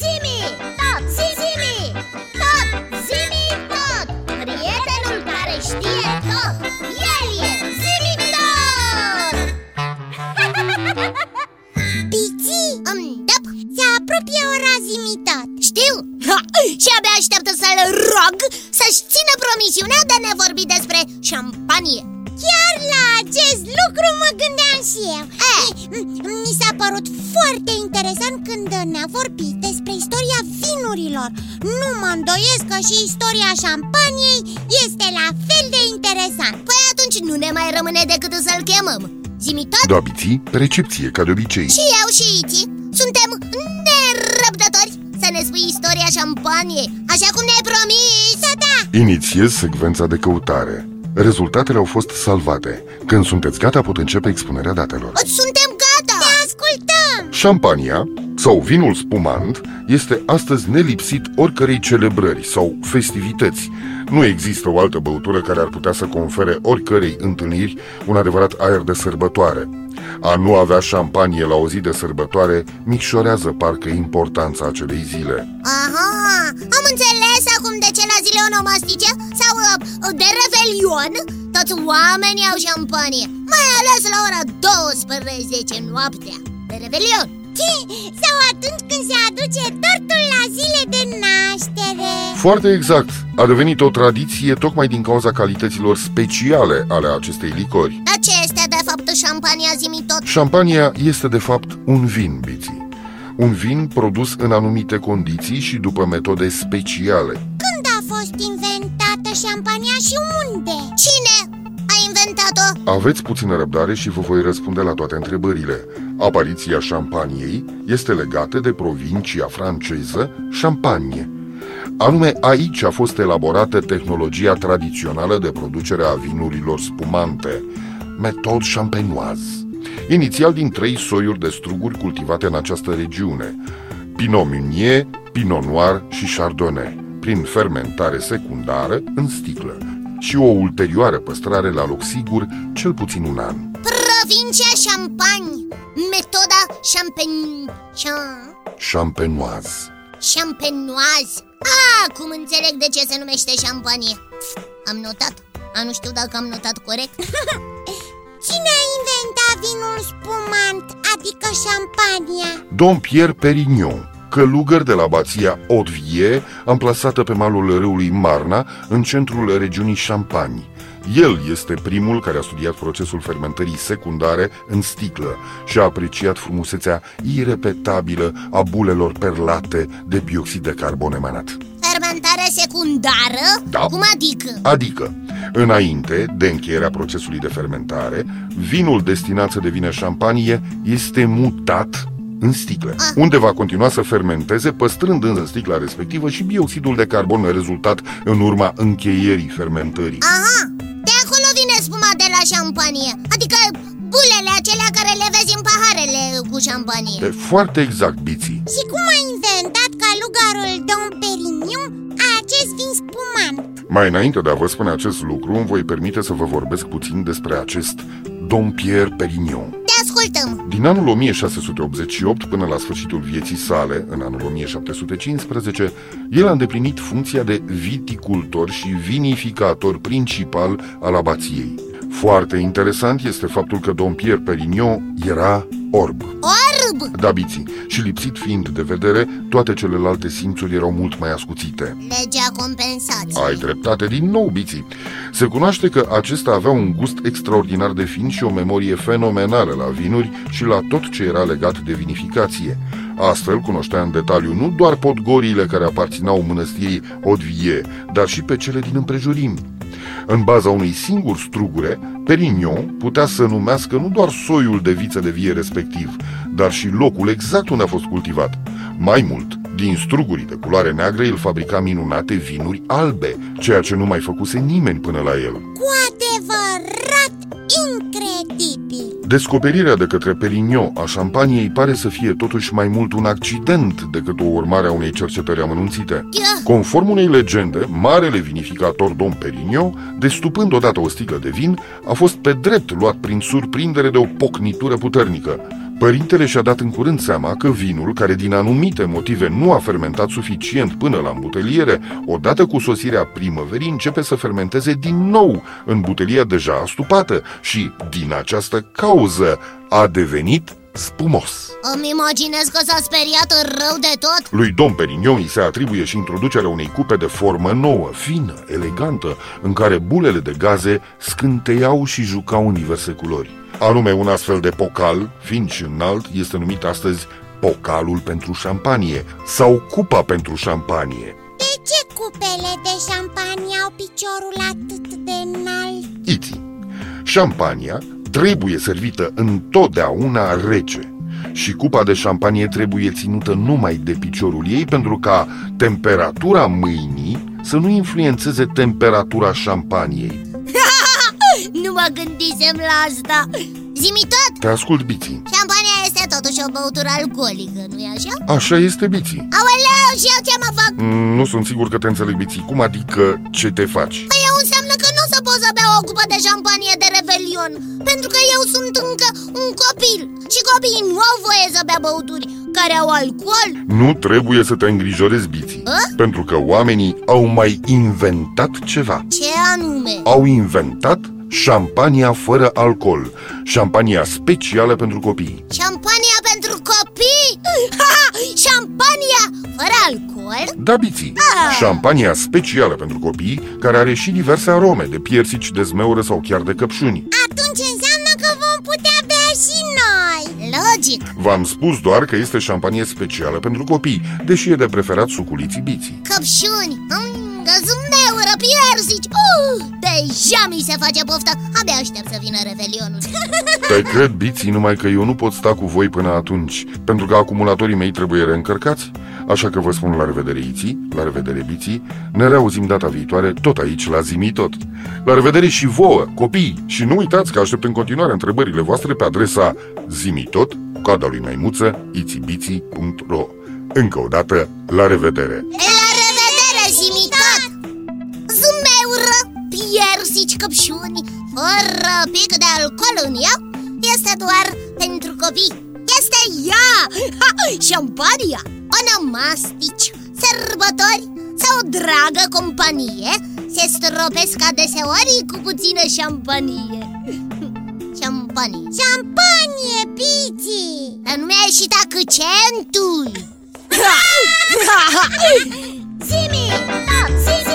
Zimi, tot, zimi, tot, zimi, tot. Prietenul care știe tot, el e zimi tot. Piții, Îmi dăp, se apropie ora zimi tot. Știu. Ha, Și abia așteaptă să-l rog să-și țină promisiunea de a ne vorbi despre șampanie Chiar la acest lucru mă gândeam și eu. Eh. Mi- Mi s-a părut foarte interesant când ne-a vorbit despre istoria vinurilor. Nu mă îndoiesc că și istoria șampaniei este la fel de interesant Păi atunci nu ne mai rămâne decât să-l chemăm. Zimi tot? Da, Biții, pe recepție, ca de obicei. Și eu și Iti suntem nerăbdători să ne spui istoria șampaniei Așa cum ne-ai promis. Da, da, Inițiez secvența de căutare Rezultatele au fost salvate. Când sunteți gata, pot începe expunerea datelor. Suntem gata! Te ascultăm! Șampania, sau vinul spumant, este astăzi nelipsit oricărei celebrări sau festivități. Nu există o altă băutură care ar putea să confere oricărei întâlniri un adevărat aer de sărbătoare. A nu avea șampanie la o zi de sărbătoare micșorează parcă importanța acelei zile. Aha, am înțeles acum de ce la zile onomastice sau uh, de revelion Toți oamenii au șampanie Mai ales la ora 12 noaptea de revelion Sau atunci când se aduce Foarte exact, a devenit o tradiție tocmai din cauza calităților speciale ale acestei licori. Dar ce este de fapt șampania zimi tot? Șampania este de fapt un vin, biții. Un vin produs în anumite condiții și după metode speciale. Când a fost inventată șampania și unde? Cine a inventat-o? Aveți puțină răbdare și vă voi răspunde la toate întrebările. Apariția șampaniei este legată de provincia franceză Champagne. Anume aici a fost elaborată tehnologia tradițională de producere a vinurilor spumante, metode champenoise, inițial din trei soiuri de struguri cultivate în această regiune, Pinot Meunier, Pinot Noir și Chardonnay, prin fermentare secundară în sticlă și o ulterioară păstrare la loc sigur cel puțin un an. Provincia Champagne Metoda champagne... Cham... Champenoise. Champenoise Acum înțeleg de ce se numește șampanie Am notat A, nu știu dacă am notat corect Cine a inventat vinul spumant, adică șampania? Dom Pierre Perignon, călugăr de la abația Haute-Vie, amplasată pe malul râului Marna, în centrul regiunii Champagne. El este primul care a studiat procesul fermentării secundare în sticlă și a apreciat frumusețea irepetabilă a bulelor perlate de bioxid de carbon emanat. Fermentare secundară? Da. Cum adică? Adică, înainte de încheierea procesului de fermentare, vinul destinat să devină șampanie este mutat în sticlă, unde va continua să fermenteze, păstrând în sticla respectivă și bioxidul de carbon rezultat în urma încheierii fermentării. Aha, șampanie Adică bulele acelea care le vezi în paharele cu șampanie E foarte exact, Biții. Și cum a inventat calugarul Dom Perignon acest vin spumant? Mai înainte de a vă spune acest lucru, îmi voi permite să vă vorbesc puțin despre acest Dom Pierre Perignon. Te ascultăm Din anul 1688 până la sfârșitul vieții sale, în anul 1715, el a îndeplinit funcția de viticultor și vinificator principal al abației. Foarte interesant este faptul că Dom Pierre Perignon era orb. Orb Da, biții, și lipsit fiind de vedere, toate celelalte simțuri erau mult mai ascuțite. Legea compensației Ai dreptate din nou, Biții. Se cunoaște că acesta avea un gust extraordinar de fin și o memorie fenomenală la vinuri și la tot ce era legat de vinificație. Astfel cunoștea în detaliu nu doar podgorile care aparțineau mănăstirii Odvie, dar și pe cele din împrejurim. În baza unui singur strugure, Perignon putea să numească nu doar soiul de viță de vie respectiv, dar și locul exact unde a fost cultivat. Mai mult, din strugurii de culoare neagră, el fabrica minunate vinuri albe, ceea ce nu mai făcuse nimeni până la el. Cu Descoperirea de către Perignon a șampaniei pare să fie totuși mai mult un accident decât o urmare a unei cercetări amănunțite. Ia, Conform unei legende, marele vinificator Dom Perignon, destupând odată o sticlă de vin, a fost pe drept luat prin surprindere de o pocnitură puternică. Părintele și-a dat în curând seama că vinul, care din anumite motive nu a fermentat suficient până la îmbuteliere, odată cu sosirea primăverii începe să fermenteze din nou în butelia deja astupată și, din această cauză, a devenit spumos. Îmi imaginez că s-a speriat rău de tot Lui Dom Perignon îi se atribuie și introducerea unei cupe de formă nouă, fină, elegantă, în care bulele de gaze scânteiau și jucau în diverse culori. Anume, un astfel de pocal, fin și înalt, este numit astăzi pocalul pentru șampanie sau cupa pentru șampanie. De ce cupele de șampanie au piciorul atât de înalt? Iti. Șampania trebuie servită întotdeauna rece și cupa de șampanie trebuie ținută numai de piciorul ei pentru ca temperatura mâinii să nu influențeze temperatura șampaniei. Nu mă gândisem la asta Zimi tot, Te ascult, Biții. șampania este totuși o băutură alcoolică, nu-i așa? Așa este, Biții. Aoleu, și eu ce mă fac? Mm, Nu sunt sigur că te înțeleg, Biții. Cum adică ce te faci? Păi eu înseamnă că nu o să pot să beau o cupă de șampanie de revelion Pentru că eu sunt încă un copil Și copiii nu au voie să bea băuturi care au alcool Nu trebuie să te îngrijorezi, Biții. A? Pentru că oamenii au mai inventat ceva. Ce anume? Au inventat șampania fără alcool. Șampania specială pentru copii. Șampania pentru copii? Ha! Șampania fără alcool? Da, Biții. Ah! Șampania specială pentru copii, care are și diverse arome de piersici, de zmeură sau chiar de căpșuni. Atunci înseamnă că vom putea bea și noi Logic V-am spus doar că este șampanie specială pentru copii, deși e de preferat suculiții biții. Căpșuni mm, Zmeură, piersici uh, Deja mi se face poftă Abia aștept să vină revelionul Te cred, biții, numai că eu nu pot sta cu voi până atunci, pentru că acumulatorii mei trebuie reîncărcați. Așa că vă spun la revedere, Iții, la revedere, biții, ne reauzim data viitoare, tot aici, la Zimi Tot. La revedere și vouă, copii, și nu uitați că aștept în continuare întrebările voastre pe adresa zimitot, coada lui maimuță, itibiții.ro Încă o dată, la revedere! La revedere, piersici, căpșuni Fără pic de alcool în ea. Este doar pentru copii. Este ea! Ha, Șampania Onomastici Sărbători Sau o dragă companie. Se stropesc adeseori cu puțină șampanie. Șampanie. Șampanie, Biții Dar nu mi-a ieșit accentul. Zimi, tot, zimi